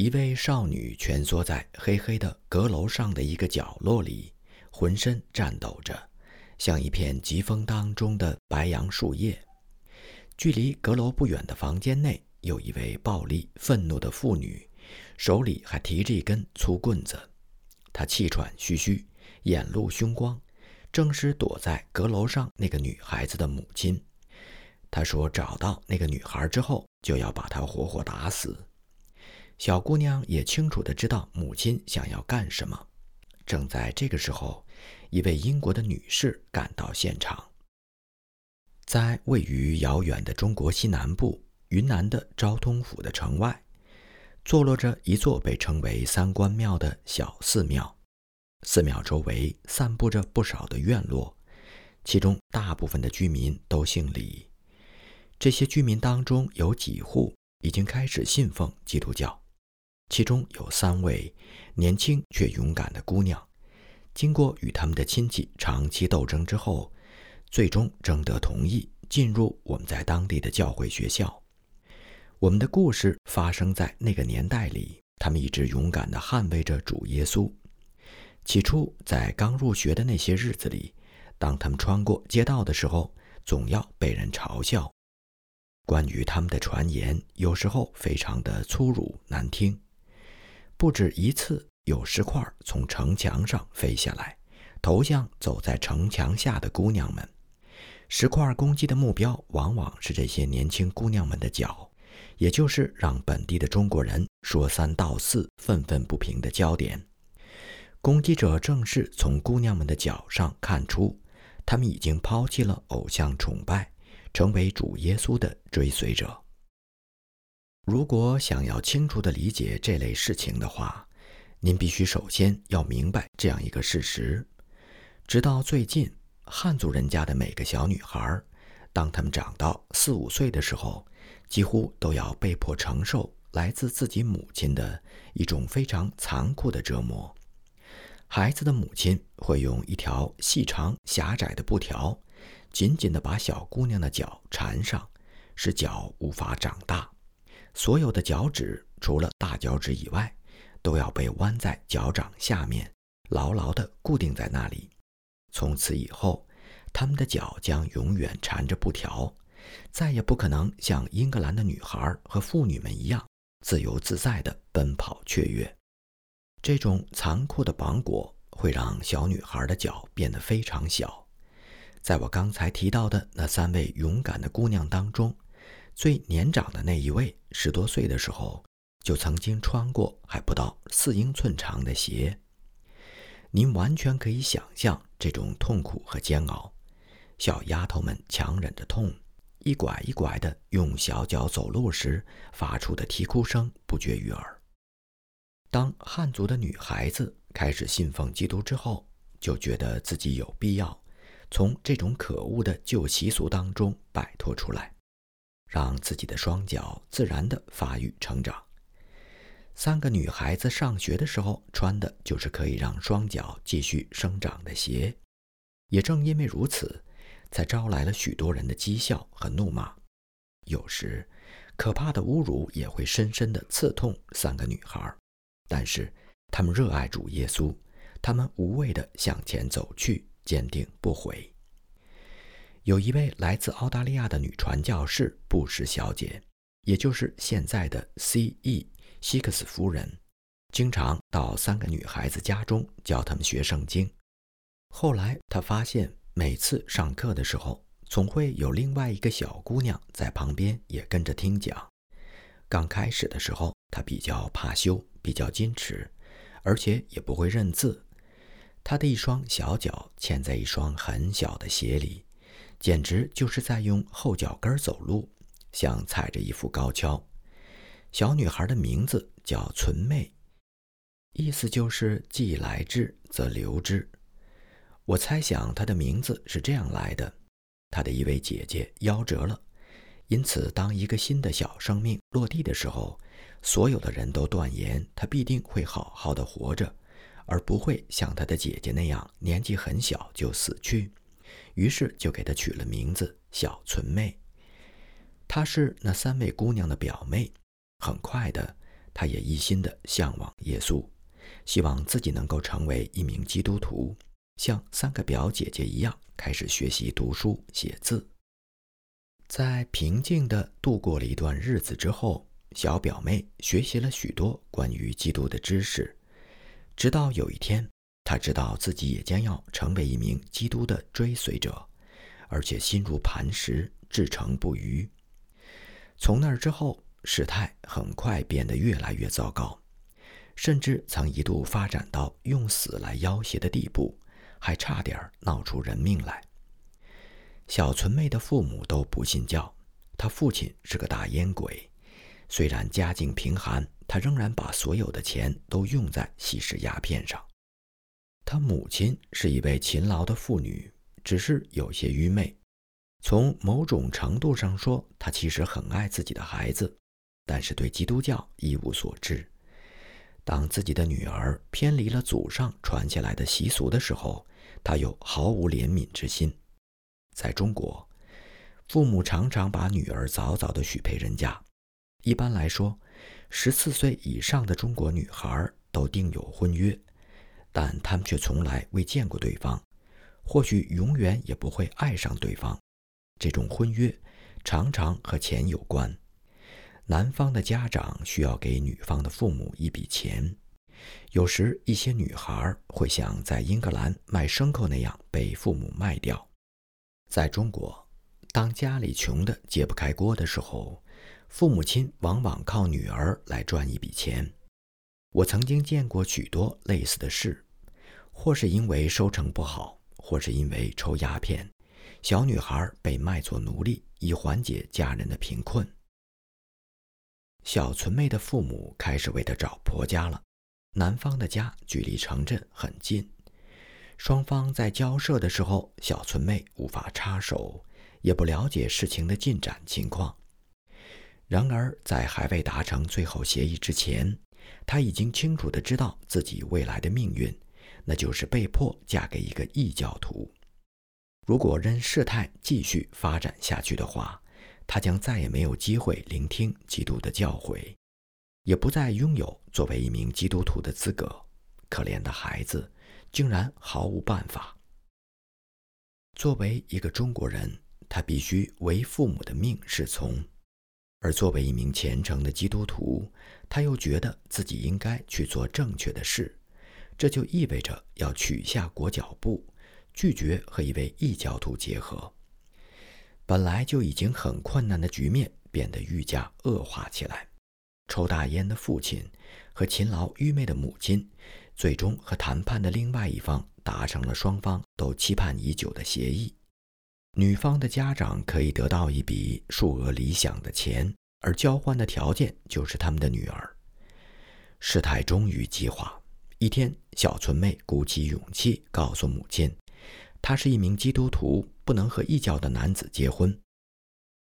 一位少女蜷缩在黑黑的阁楼上的一个角落里，浑身颤抖着，像一片疾风当中的白杨树叶。距离阁楼不远的房间内，有一位暴力愤怒的妇女，手里还提着一根粗棍子。她气喘吁吁，眼露凶光，正是躲在阁楼上那个女孩子的母亲。她说：“找到那个女孩之后，就要把她活活打死。”小姑娘也清楚地知道母亲想要干什么。正在这个时候，一位英国的女士赶到现场。在位于遥远的中国西南部云南的昭通府的城外，坐落着一座被称为三官庙的小寺庙。寺庙周围散布着不少的院落，其中大部分的居民都姓李。这些居民当中有几户已经开始信奉基督教。其中有三位年轻却勇敢的姑娘，经过与他们的亲戚长期斗争之后，最终征得同意进入我们在当地的教会学校。我们的故事发生在那个年代里，他们一直勇敢地捍卫着主耶稣。起初，在刚入学的那些日子里，当他们穿过街道的时候，总要被人嘲笑。关于他们的传言，有时候非常的粗鲁难听。不止一次，有石块从城墙上飞下来，投向走在城墙下的姑娘们。石块攻击的目标往往是这些年轻姑娘们的脚，也就是让本地的中国人说三道四、愤愤不平的焦点。攻击者正是从姑娘们的脚上看出，他们已经抛弃了偶像崇拜，成为主耶稣的追随者。如果想要清楚地理解这类事情的话，您必须首先要明白这样一个事实：直到最近，汉族人家的每个小女孩，当她们长到四五岁的时候，几乎都要被迫承受来自自己母亲的一种非常残酷的折磨。孩子的母亲会用一条细长狭窄的布条，紧紧地把小姑娘的脚缠上，使脚无法长大。所有的脚趾，除了大脚趾以外，都要被弯在脚掌下面，牢牢地固定在那里。从此以后，他们的脚将永远缠着布条，再也不可能像英格兰的女孩和妇女们一样自由自在地奔跑雀跃。这种残酷的绑裹会让小女孩的脚变得非常小。在我刚才提到的那三位勇敢的姑娘当中。最年长的那一位，十多岁的时候就曾经穿过还不到四英寸长的鞋。您完全可以想象这种痛苦和煎熬。小丫头们强忍着痛，一拐一拐地用小脚走路时发出的啼哭声不绝于耳。当汉族的女孩子开始信奉基督之后，就觉得自己有必要从这种可恶的旧习俗当中摆脱出来。让自己的双脚自然地发育成长。三个女孩子上学的时候穿的就是可以让双脚继续生长的鞋，也正因为如此，才招来了许多人的讥笑和怒骂。有时，可怕的侮辱也会深深地刺痛三个女孩，但是她们热爱主耶稣，她们无畏地向前走去，坚定不悔。有一位来自澳大利亚的女传教士布什小姐，也就是现在的 C.E. 希克斯夫人，经常到三个女孩子家中教她们学圣经。后来，她发现每次上课的时候，总会有另外一个小姑娘在旁边也跟着听讲。刚开始的时候，她比较怕羞，比较矜持，而且也不会认字。她的一双小脚嵌在一双很小的鞋里。简直就是在用后脚跟走路，像踩着一副高跷。小女孩的名字叫纯妹，意思就是既来之则留之。我猜想她的名字是这样来的：她的一位姐姐夭折了，因此当一个新的小生命落地的时候，所有的人都断言她必定会好好的活着，而不会像她的姐姐那样年纪很小就死去。于是就给她取了名字小纯妹。她是那三位姑娘的表妹。很快的，她也一心的向往耶稣，希望自己能够成为一名基督徒，像三个表姐姐一样开始学习读书写字。在平静的度过了一段日子之后，小表妹学习了许多关于基督的知识，直到有一天，他知道自己也将要成为一名基督的追随者，而且心如磐石，志诚不渝。从那儿之后，事态很快变得越来越糟糕，甚至曾一度发展到用死来要挟的地步，还差点闹出人命来。小纯妹的父母都不信教，她父亲是个大烟鬼，虽然家境贫寒，他仍然把所有的钱都用在吸食鸦片上。他母亲是一位勤劳的妇女，只是有些愚昧。从某种程度上说，她其实很爱自己的孩子，但是对基督教一无所知。当自己的女儿偏离了祖上传下来的习俗的时候，她又毫无怜悯之心。在中国，父母常常把女儿早早的许配人家。一般来说，十四岁以上的中国女孩都订有婚约，但他们却从来未见过对方，或许永远也不会爱上对方。这种婚约常常和钱有关。男方的家长需要给女方的父母一笔钱，有时一些女孩会像在英格兰卖牲口那样被父母卖掉。在中国，当家里穷的揭不开锅的时候，父母亲往往靠女儿来赚一笔钱。我曾经见过许多类似的事，或是因为收成不好，或是因为抽鸦片，小女孩被卖作奴隶，以缓解家人的贫困。小纯妹的父母开始为她找婆家了，男方的家距离城镇很近。双方在交涉的时候，小纯妹无法插手，也不了解事情的进展情况。然而，在还未达成最后协议之前，他已经清楚地知道自己未来的命运，那就是被迫嫁给一个异教徒。如果任事态继续发展下去的话，他将再也没有机会聆听基督的教诲，也不再拥有作为一名基督徒的资格。可怜的孩子。竟然毫无办法。作为一个中国人，他必须为父母的命是从；而作为一名虔诚的基督徒，他又觉得自己应该去做正确的事。这就意味着要取下裹脚布，拒绝和一位异教徒结合。本来就已经很困难的局面变得愈加恶化起来。抽大烟的父亲和勤劳愚昧的母亲。最终和谈判的另外一方达成了双方都期盼已久的协议，女方的家长可以得到一笔数额理想的钱，而交换的条件就是他们的女儿。事态终于激化，一天，小纯妹鼓起勇气告诉母亲，她是一名基督徒，不能和异教的男子结婚。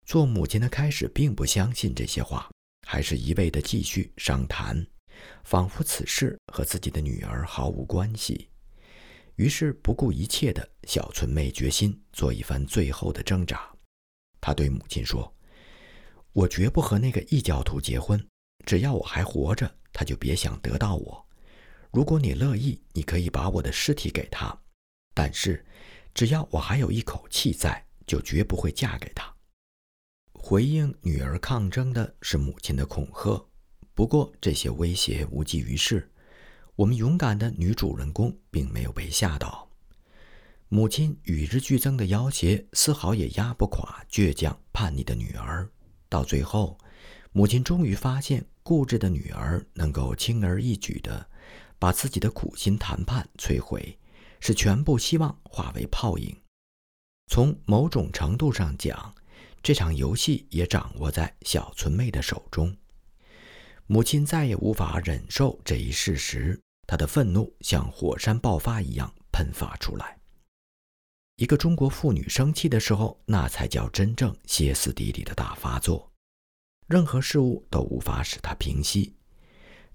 做母亲的开始并不相信这些话，还是一味的继续商谈。仿佛此事和自己的女儿毫无关系，于是不顾一切的小纯妹决心做一番最后的挣扎。她对母亲说：“我绝不和那个异教徒结婚，只要我还活着，他就别想得到我。如果你乐意，你可以把我的尸体给他，但是只要我还有一口气在，就绝不会嫁给他。”回应女儿抗争的是母亲的恐吓。不过这些威胁无济于事，我们勇敢的女主人公并没有被吓倒。母亲与日俱增的要挟丝毫也压不垮倔强叛逆的女儿。到最后，母亲终于发现，固执的女儿能够轻而易举地把自己的苦心谈判摧毁，使全部希望化为泡影。从某种程度上讲，这场游戏也掌握在小纯妹的手中。母亲再也无法忍受这一事实，她的愤怒像火山爆发一样喷发出来。一个中国妇女生气的时候，那才叫真正歇斯底里的大发作，任何事物都无法使她平息。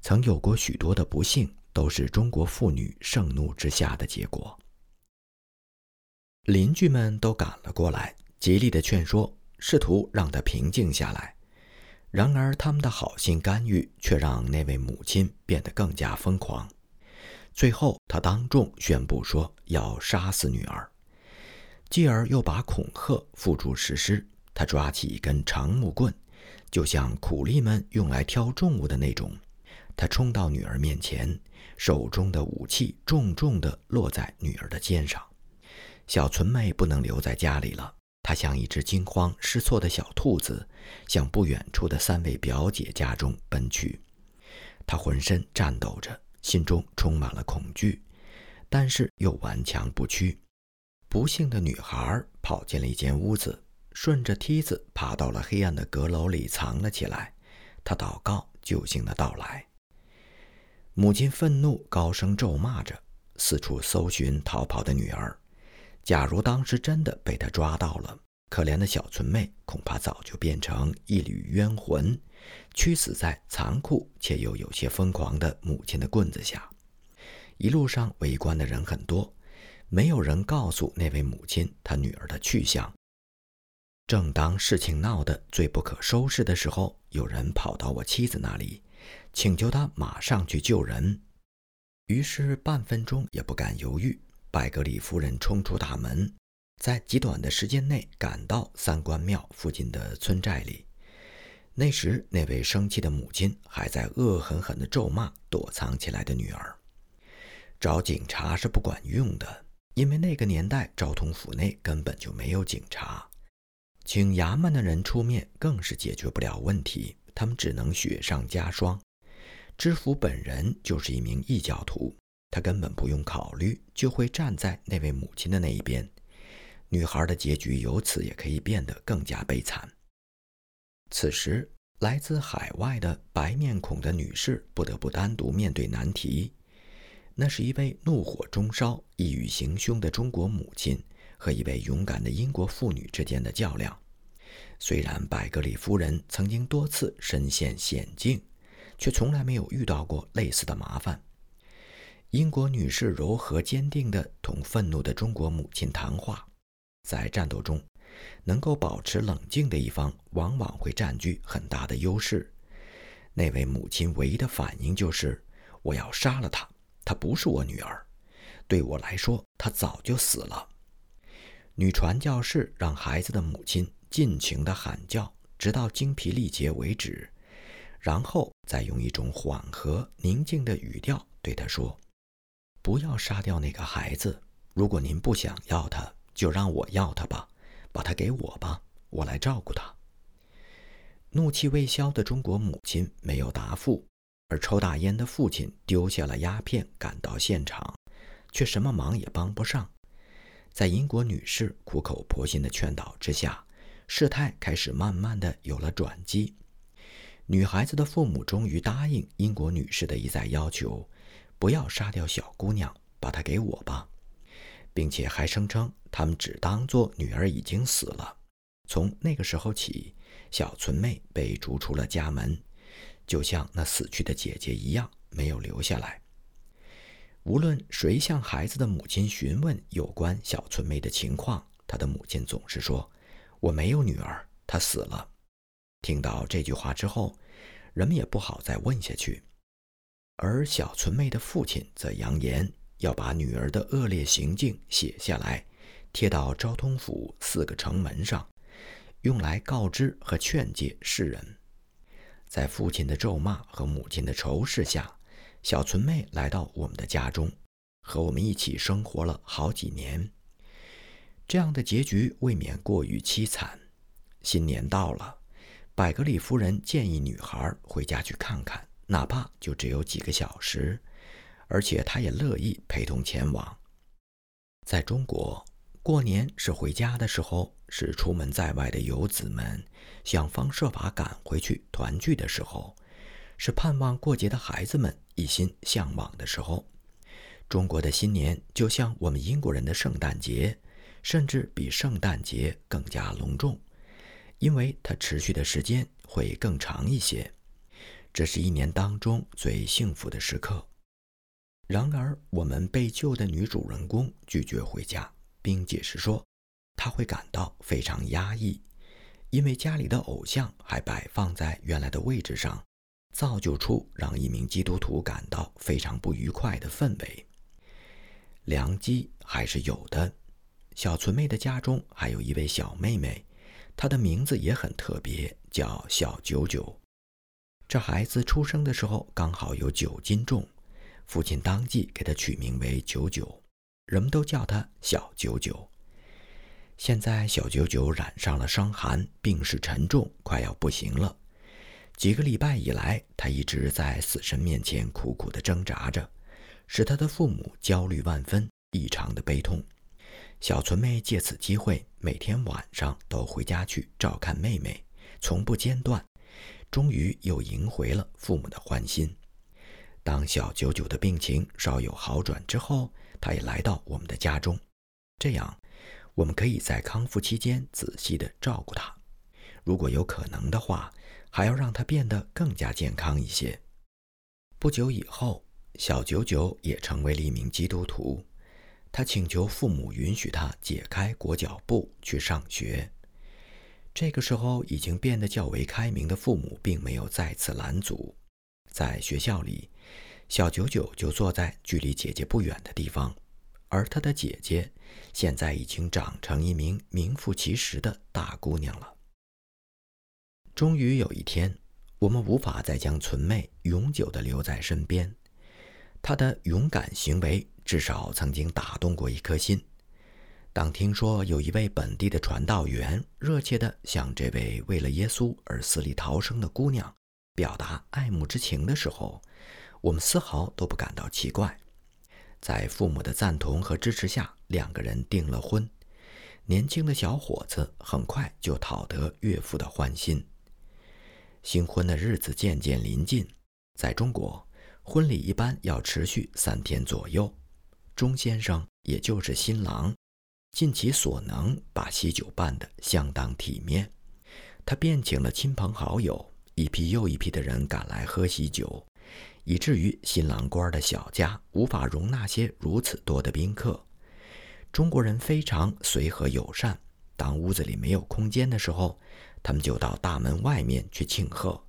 曾有过许多的不幸，都是中国妇女盛怒之下的结果。邻居们都赶了过来，极力的劝说，试图让她平静下来。然而，他们的好心干预却让那位母亲变得更加疯狂。最后，他当众宣布说要杀死女儿，继而又把恐吓付诸实施。他抓起一根长木棍，就像苦力们用来挑重物的那种。他冲到女儿面前，手中的武器重重地落在女儿的肩上。小纯妹不能留在家里了，她像一只惊慌失措的小兔子，向不远处的三位表姐家中奔去。她浑身颤抖着，心中充满了恐惧，但是又顽强不屈。不幸的女孩跑进了一间屋子，顺着梯子爬到了黑暗的阁楼里藏了起来。她祷告救星的到来。母亲愤怒，高声咒骂着，四处搜寻逃跑的女儿。假如当时真的被他抓到了，可怜的小纯妹恐怕早就变成一缕冤魂，屈死在残酷且又有些疯狂的母亲的棍子下。一路上围观的人很多，没有人告诉那位母亲她女儿的去向。正当事情闹得最不可收拾的时候，有人跑到我妻子那里，请求她马上去救人。于是半分钟也不敢犹豫。拜格里夫人冲出大门，在极短的时间内赶到三官庙附近的村寨里。那时，那位生气的母亲还在恶狠狠地咒骂躲藏起来的女儿。找警察是不管用的，因为那个年代昭通府内根本就没有警察。请衙门的人出面更是解决不了问题，他们只能雪上加霜。知府本人就是一名异教徒。他根本不用考虑，就会站在那位母亲的那一边。女孩的结局由此也可以变得更加悲惨。此时，来自海外的白面孔的女士不得不单独面对难题。那是一位怒火中烧、意欲行凶的中国母亲和一位勇敢的英国妇女之间的较量。虽然百格里夫人曾经多次身陷险境，却从来没有遇到过类似的麻烦。英国女士柔和坚定地同愤怒的中国母亲谈话，在战斗中，能够保持冷静的一方往往会占据很大的优势。那位母亲唯一的反应就是：“我要杀了他，她不是我女儿。对我来说，她早就死了。”女传教士让孩子的母亲尽情地喊叫，直到精疲力竭为止，然后再用一种缓和宁静的语调对她说。不要杀掉那个孩子。如果您不想要他，就让我要他吧，把他给我吧，我来照顾他。怒气未消的中国母亲没有答复，而抽大烟的父亲丢下了鸦片，赶到现场，却什么忙也帮不上。在英国女士苦口婆心的劝导之下，事态开始慢慢的有了转机。女孩子的父母终于答应英国女士的一再要求。不要杀掉小姑娘，把她给我吧，并且还声称他们只当做女儿已经死了。从那个时候起，小纯妹被逐出了家门，就像那死去的姐姐一样，没有留下来。无论谁向孩子的母亲询问有关小纯妹的情况，她的母亲总是说：“我没有女儿，她死了。”听到这句话之后，人们也不好再问下去。而小纯妹的父亲则扬言要把女儿的恶劣行径写下来，贴到昭通府四个城门上，用来告知和劝诫世人。在父亲的咒骂和母亲的仇视下，小纯妹来到我们的家中，和我们一起生活了好几年。这样的结局未免过于凄惨。新年到了，百格里夫人建议女孩回家去看看。哪怕就只有几个小时，而且她也乐意陪同前往。在中国，过年是回家的时候，是出门在外的游子们想方设法赶回去团聚的时候，是盼望过节的孩子们一心向往的时候。中国的新年就像我们英国人的圣诞节，甚至比圣诞节更加隆重，因为它持续的时间会更长一些。这是一年当中最幸福的时刻。然而，我们被救的女主人公拒绝回家，并解释说，他会感到非常压抑，因为家里的偶像还摆放在原来的位置上，造就出让一名基督徒感到非常不愉快的氛围。良机还是有的。小纯妹的家中还有一位小妹妹，她的名字也很特别，叫小九九。这孩子出生的时候刚好有九斤重，父亲当即给她取名为九九，人们都叫他小九九。现在小九九染上了伤寒，病势沉重，快要不行了。几个礼拜以来，他一直在死神面前苦苦地挣扎着，使他的父母焦虑万分，异常的悲痛。小纯妹借此机会，每天晚上都回家去照看妹妹，从不间断。终于又赢回了父母的欢心。当小九九的病情稍有好转之后，他也来到我们的家中，这样我们可以在康复期间仔细地照顾他。如果有可能的话，还要让他变得更加健康一些。不久以后，小九九也成为了一名基督徒。他请求父母允许他解开裹脚布去上学。这个时候，已经变得较为开明的父母并没有再次拦阻。在学校里，小九九就坐在距离姐姐不远的地方，而她的姐姐现在已经长成一名名副其实的大姑娘了。终于有一天，我们无法再将纯妹永久地留在身边。她的勇敢行为至少曾经打动过一颗心。当听说有一位本地的传道员热切地向这位为了耶稣而死里逃生的姑娘表达爱慕之情的时候，我们丝毫都不感到奇怪。在父母的赞同和支持下，两个人订了婚。年轻的小伙子很快就讨得岳父的欢心。新婚的日子渐渐临近，在中国，婚礼一般要持续三天左右。钟先生，也就是新郎。尽其所能把喜酒办得相当体面，他便请了亲朋好友，一批又一批的人赶来喝喜酒，以至于新郎官的小家无法容纳些如此多的宾客。中国人非常随和友善，当屋子里没有空间的时候，他们就到大门外面去庆贺。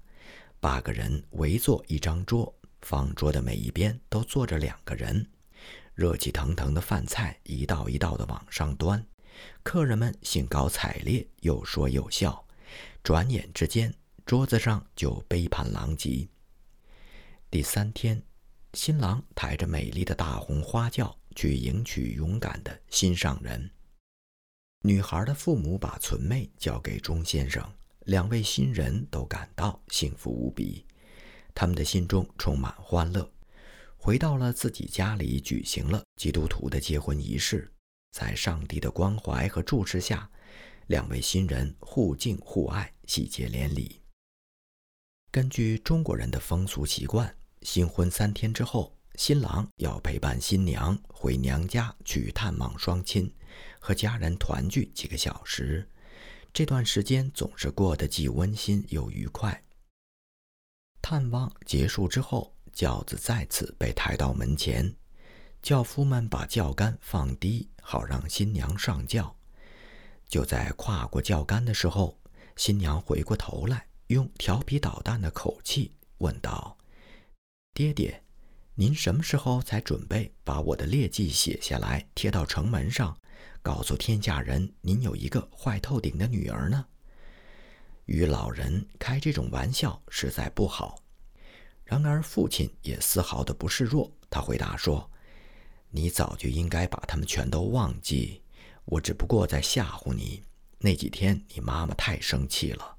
八个人围坐一张桌，方桌的每一边都坐着两个人。热气腾腾的饭菜一道一道的往上端，客人们兴高采烈，又说又笑。转眼之间，桌子上就杯盘狼藉。第三天，新郎抬着美丽的大红花轿去迎娶勇敢的心上人。女孩的父母把存妹交给钟先生，两位新人都感到幸福无比，他们的心中充满欢乐。回到了自己家里，举行了基督徒的结婚仪式。在上帝的关怀和注视下，两位新人互敬互爱，喜结连理。根据中国人的风俗习惯，新婚三天之后，新郎要陪伴新娘回娘家去探望双亲，和家人团聚几个小时。这段时间总是过得既温馨又愉快。探望结束之后。轿子再次被抬到门前，轿夫们把轿杆放低，好让新娘上轿。就在跨过轿杆的时候，新娘回过头来，用调皮捣蛋的口气问道：“爹爹，您什么时候才准备把我的劣迹写下来，贴到城门上，告诉天下人您有一个坏透顶的女儿呢？”与老人开这种玩笑实在不好。然而，父亲也丝毫的不示弱。他回答说：“你早就应该把他们全都忘记。我只不过在吓唬你。那几天你妈妈太生气了，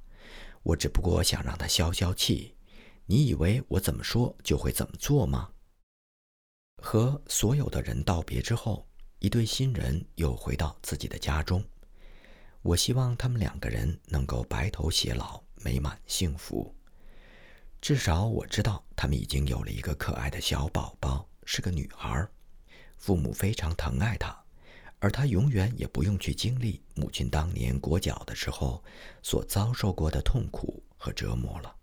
我只不过想让他消消气。你以为我怎么说就会怎么做吗？”和所有的人道别之后，一对新人又回到自己的家中。我希望他们两个人能够白头偕老，美满幸福。至少我知道，他们已经有了一个可爱的小宝宝，是个女孩。父母非常疼爱她，而他永远也不用去经历母亲当年裹脚的时候所遭受过的痛苦和折磨了。